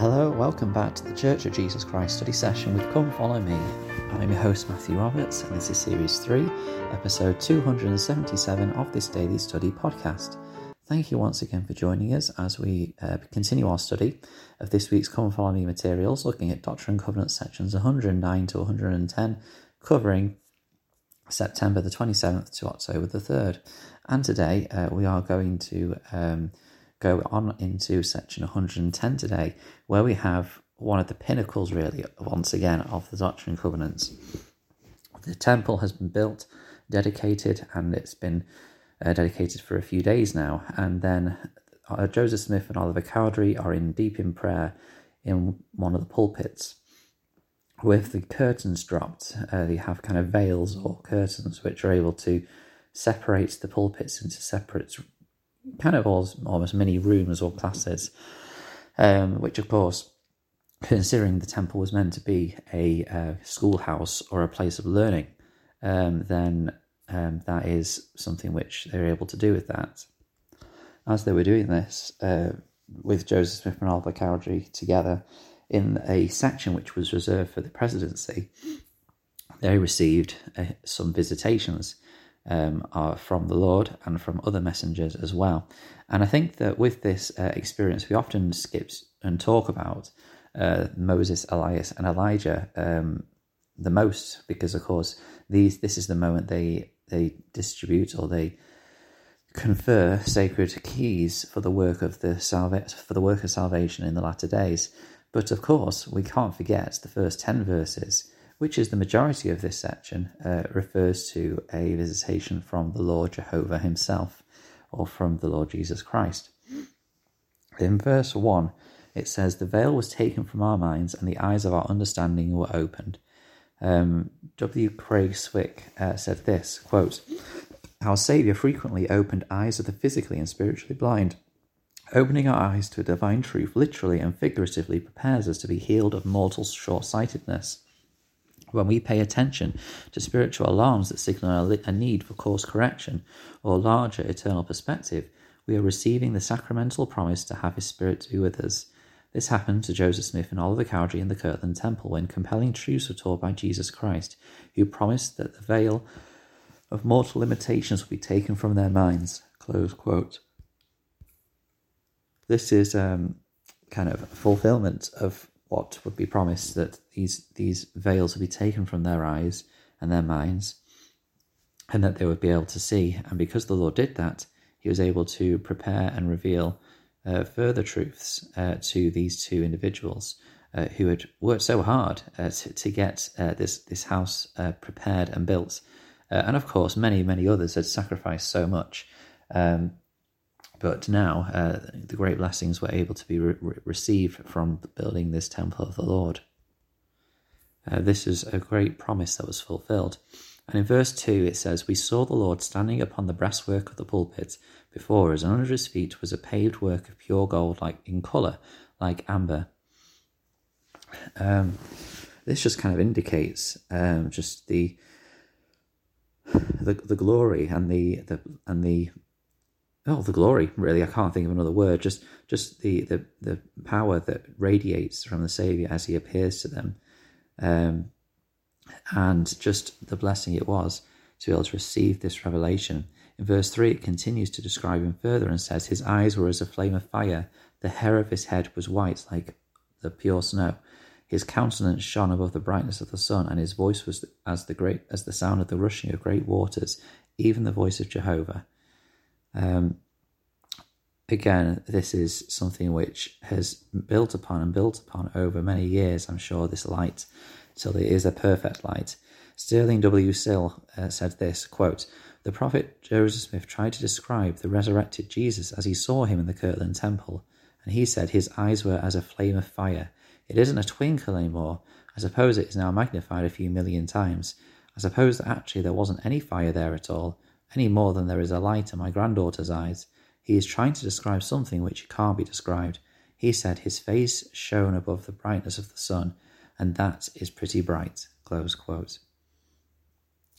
Hello, welcome back to the Church of Jesus Christ study session with Come Follow Me. I'm your host Matthew Roberts, and this is Series 3, Episode 277 of this daily study podcast. Thank you once again for joining us as we uh, continue our study of this week's Come Follow Me materials, looking at Doctrine and Covenants sections 109 to 110, covering September the 27th to October the 3rd. And today uh, we are going to um, go on into section 110 today, where we have one of the pinnacles, really, once again, of the Doctrine and Covenants. The temple has been built, dedicated, and it's been uh, dedicated for a few days now. And then uh, Joseph Smith and Oliver Cowdery are in deep in prayer in one of the pulpits. With the curtains dropped, uh, they have kind of veils or curtains which are able to separate the pulpits into separate, kind of almost mini rooms or classes, um, which of course, considering the temple was meant to be a uh, schoolhouse or a place of learning, um, then um, that is something which they're able to do with that. As they were doing this uh, with Joseph Smith and Oliver Cowdery together in a section which was reserved for the presidency, they received uh, some visitations um, are from the Lord and from other messengers as well. And I think that with this uh, experience, we often skip and talk about uh, Moses, Elias, and Elijah um, the most because, of course, these this is the moment they they distribute or they confer sacred keys for the work of the salva- for the work of salvation in the latter days. But of course, we can't forget the first ten verses which is the majority of this section, uh, refers to a visitation from the Lord Jehovah himself or from the Lord Jesus Christ. In verse 1, it says, The veil was taken from our minds and the eyes of our understanding were opened. Um, W. Craig Zwick uh, said this quote, Our Saviour frequently opened eyes of the physically and spiritually blind. Opening our eyes to a divine truth literally and figuratively prepares us to be healed of mortal short sightedness. When we pay attention to spiritual alarms that signal a need for course correction or larger eternal perspective, we are receiving the sacramental promise to have His Spirit be with us. This happened to Joseph Smith and Oliver Cowdery in the Kirtland Temple when compelling truths were taught by Jesus Christ, who promised that the veil of mortal limitations would be taken from their minds. This is um, kind of fulfillment of what would be promised that these these veils would be taken from their eyes and their minds, and that they would be able to see. And because the Lord did that, He was able to prepare and reveal uh, further truths uh, to these two individuals uh, who had worked so hard uh, to, to get uh, this this house uh, prepared and built. and of course, many many others had sacrificed so much. Um, but now uh, the great blessings were able to be re- received from building this temple of the Lord. Uh, this is a great promise that was fulfilled. And in verse 2 it says, We saw the Lord standing upon the breastwork of the pulpit before us, and under his feet was a paved work of pure gold, like in colour, like amber. Um, this just kind of indicates um, just the, the the glory and the, the and the oh the glory really. I can't think of another word. Just just the the, the power that radiates from the savior as he appears to them. Um, and just the blessing it was to be able to receive this revelation. In verse 3 it continues to describe him further and says his eyes were as a flame of fire. The hair of his head was white like the pure snow. His countenance shone above the brightness of the sun and his voice was as the great as the sound of the rushing of great waters even the voice of jehovah um, again, this is something which has built upon and built upon over many years, I'm sure, this light, till it is a perfect light. Sterling W. Sill uh, said this quote, The prophet Joseph Smith tried to describe the resurrected Jesus as he saw him in the Kirtland Temple, and he said his eyes were as a flame of fire. It isn't a twinkle anymore. I suppose it is now magnified a few million times. I suppose that actually there wasn't any fire there at all any more than there is a light in my granddaughter's eyes. He is trying to describe something which can't be described. He said his face shone above the brightness of the sun, and that is pretty bright. Close quote.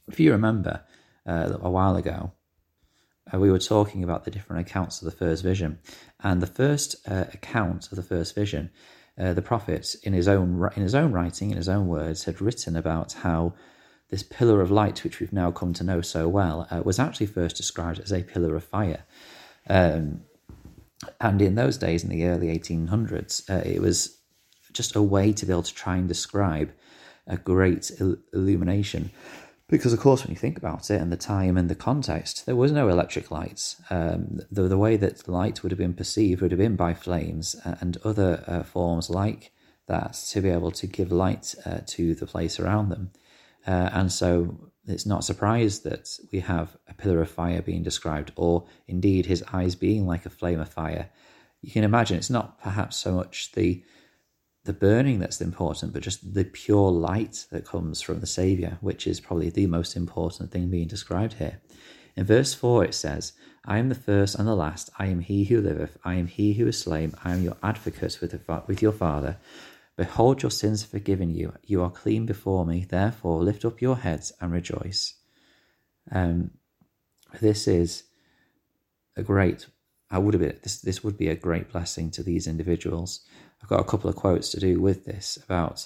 If you remember uh, a while ago, uh, we were talking about the different accounts of the first vision, and the first uh, account of the first vision uh, the prophet, in his own in his own writing, in his own words, had written about how this pillar of light, which we've now come to know so well, uh, was actually first described as a pillar of fire. Um, and in those days, in the early 1800s, uh, it was just a way to be able to try and describe a great il- illumination. Because, of course, when you think about it and the time and the context, there was no electric lights. Um, the, the way that light would have been perceived would have been by flames uh, and other uh, forms like that to be able to give light uh, to the place around them. Uh, and so it's not surprised that we have a pillar of fire being described, or indeed his eyes being like a flame of fire. You can imagine it's not perhaps so much the the burning that's important, but just the pure light that comes from the Saviour, which is probably the most important thing being described here. In verse 4, it says, I am the first and the last. I am he who liveth. I am he who is slain. I am your advocate with, the, with your Father. Behold, your sins are forgiven you. You are clean before me. Therefore, lift up your heads and rejoice. Um, this is a great. I would have been, this. This would be a great blessing to these individuals. I've got a couple of quotes to do with this about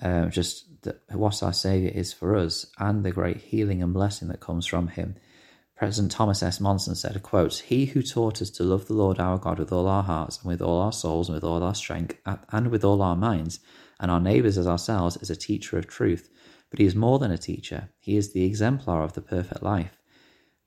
um, just the, what our Saviour is for us and the great healing and blessing that comes from Him. President Thomas S. Monson said, quote, He who taught us to love the Lord our God with all our hearts and with all our souls and with all our strength and with all our minds, and our neighbours as ourselves, is a teacher of truth. But he is more than a teacher. He is the exemplar of the perfect life.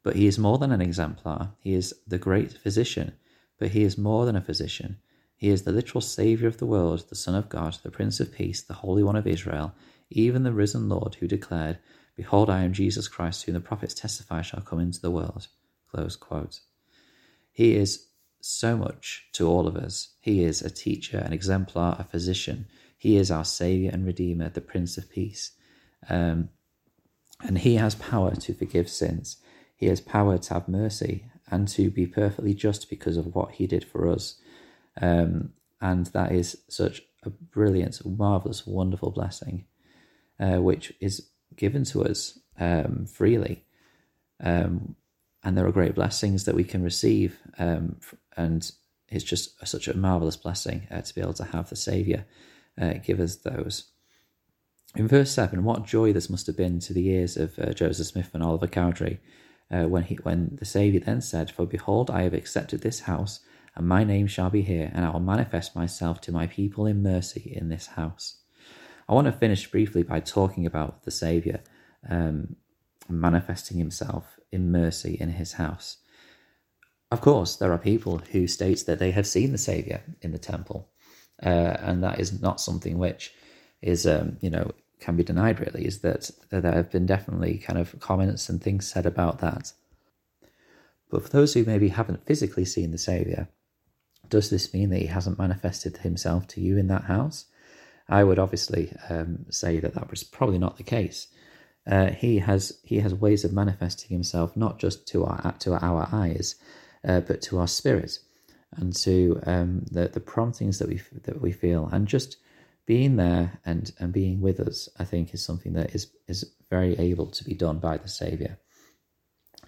But he is more than an exemplar. He is the great physician. But he is more than a physician. He is the literal Saviour of the world, the Son of God, the Prince of Peace, the Holy One of Israel, even the risen Lord who declared, Behold, I am Jesus Christ, whom the prophets testify shall come into the world. Close quote. He is so much to all of us. He is a teacher, an exemplar, a physician. He is our Saviour and Redeemer, the Prince of Peace. Um, and He has power to forgive sins. He has power to have mercy and to be perfectly just because of what He did for us. Um, and that is such a brilliant, marvelous, wonderful blessing, uh, which is given to us um, freely. Um, and there are great blessings that we can receive. Um, and it's just a, such a marvelous blessing uh, to be able to have the Saviour uh, give us those. In verse 7, what joy this must have been to the ears of uh, Joseph Smith and Oliver Cowdery uh, when, he, when the Saviour then said, For behold, I have accepted this house and my name shall be here, and I will manifest myself to my people in mercy in this house. I want to finish briefly by talking about the Saviour um, manifesting himself in mercy in his house. Of course, there are people who state that they have seen the Saviour in the temple, uh, and that is not something which is, um, you know, can be denied. Really, is that there have been definitely kind of comments and things said about that. But for those who maybe haven't physically seen the Saviour, does this mean that he hasn't manifested himself to you in that house? I would obviously um, say that that was probably not the case. Uh, he has he has ways of manifesting himself not just to our to our eyes, uh, but to our spirit, and to um, the the promptings that we that we feel, and just being there and and being with us. I think is something that is is very able to be done by the Savior,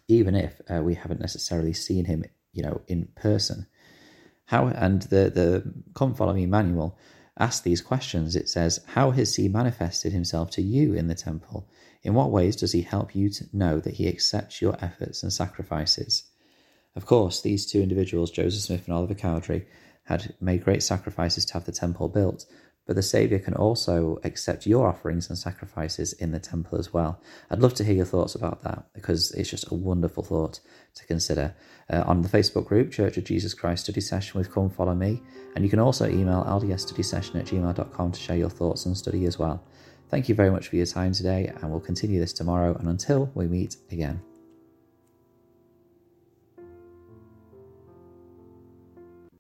even if uh, we haven't necessarily seen him, you know, in person. How and the the Come Follow Me manual asks these questions. It says, "How has He manifested Himself to you in the temple? In what ways does He help you to know that He accepts your efforts and sacrifices?" Of course, these two individuals, Joseph Smith and Oliver Cowdery, had made great sacrifices to have the temple built, but the Saviour can also accept your offerings and sacrifices in the temple as well. I'd love to hear your thoughts about that because it's just a wonderful thought to consider. Uh, on the Facebook group, Church of Jesus Christ Study Session with Come Follow Me, and you can also email ldsstudysession at gmail.com to share your thoughts and study as well. Thank you very much for your time today, and we'll continue this tomorrow. And until we meet again.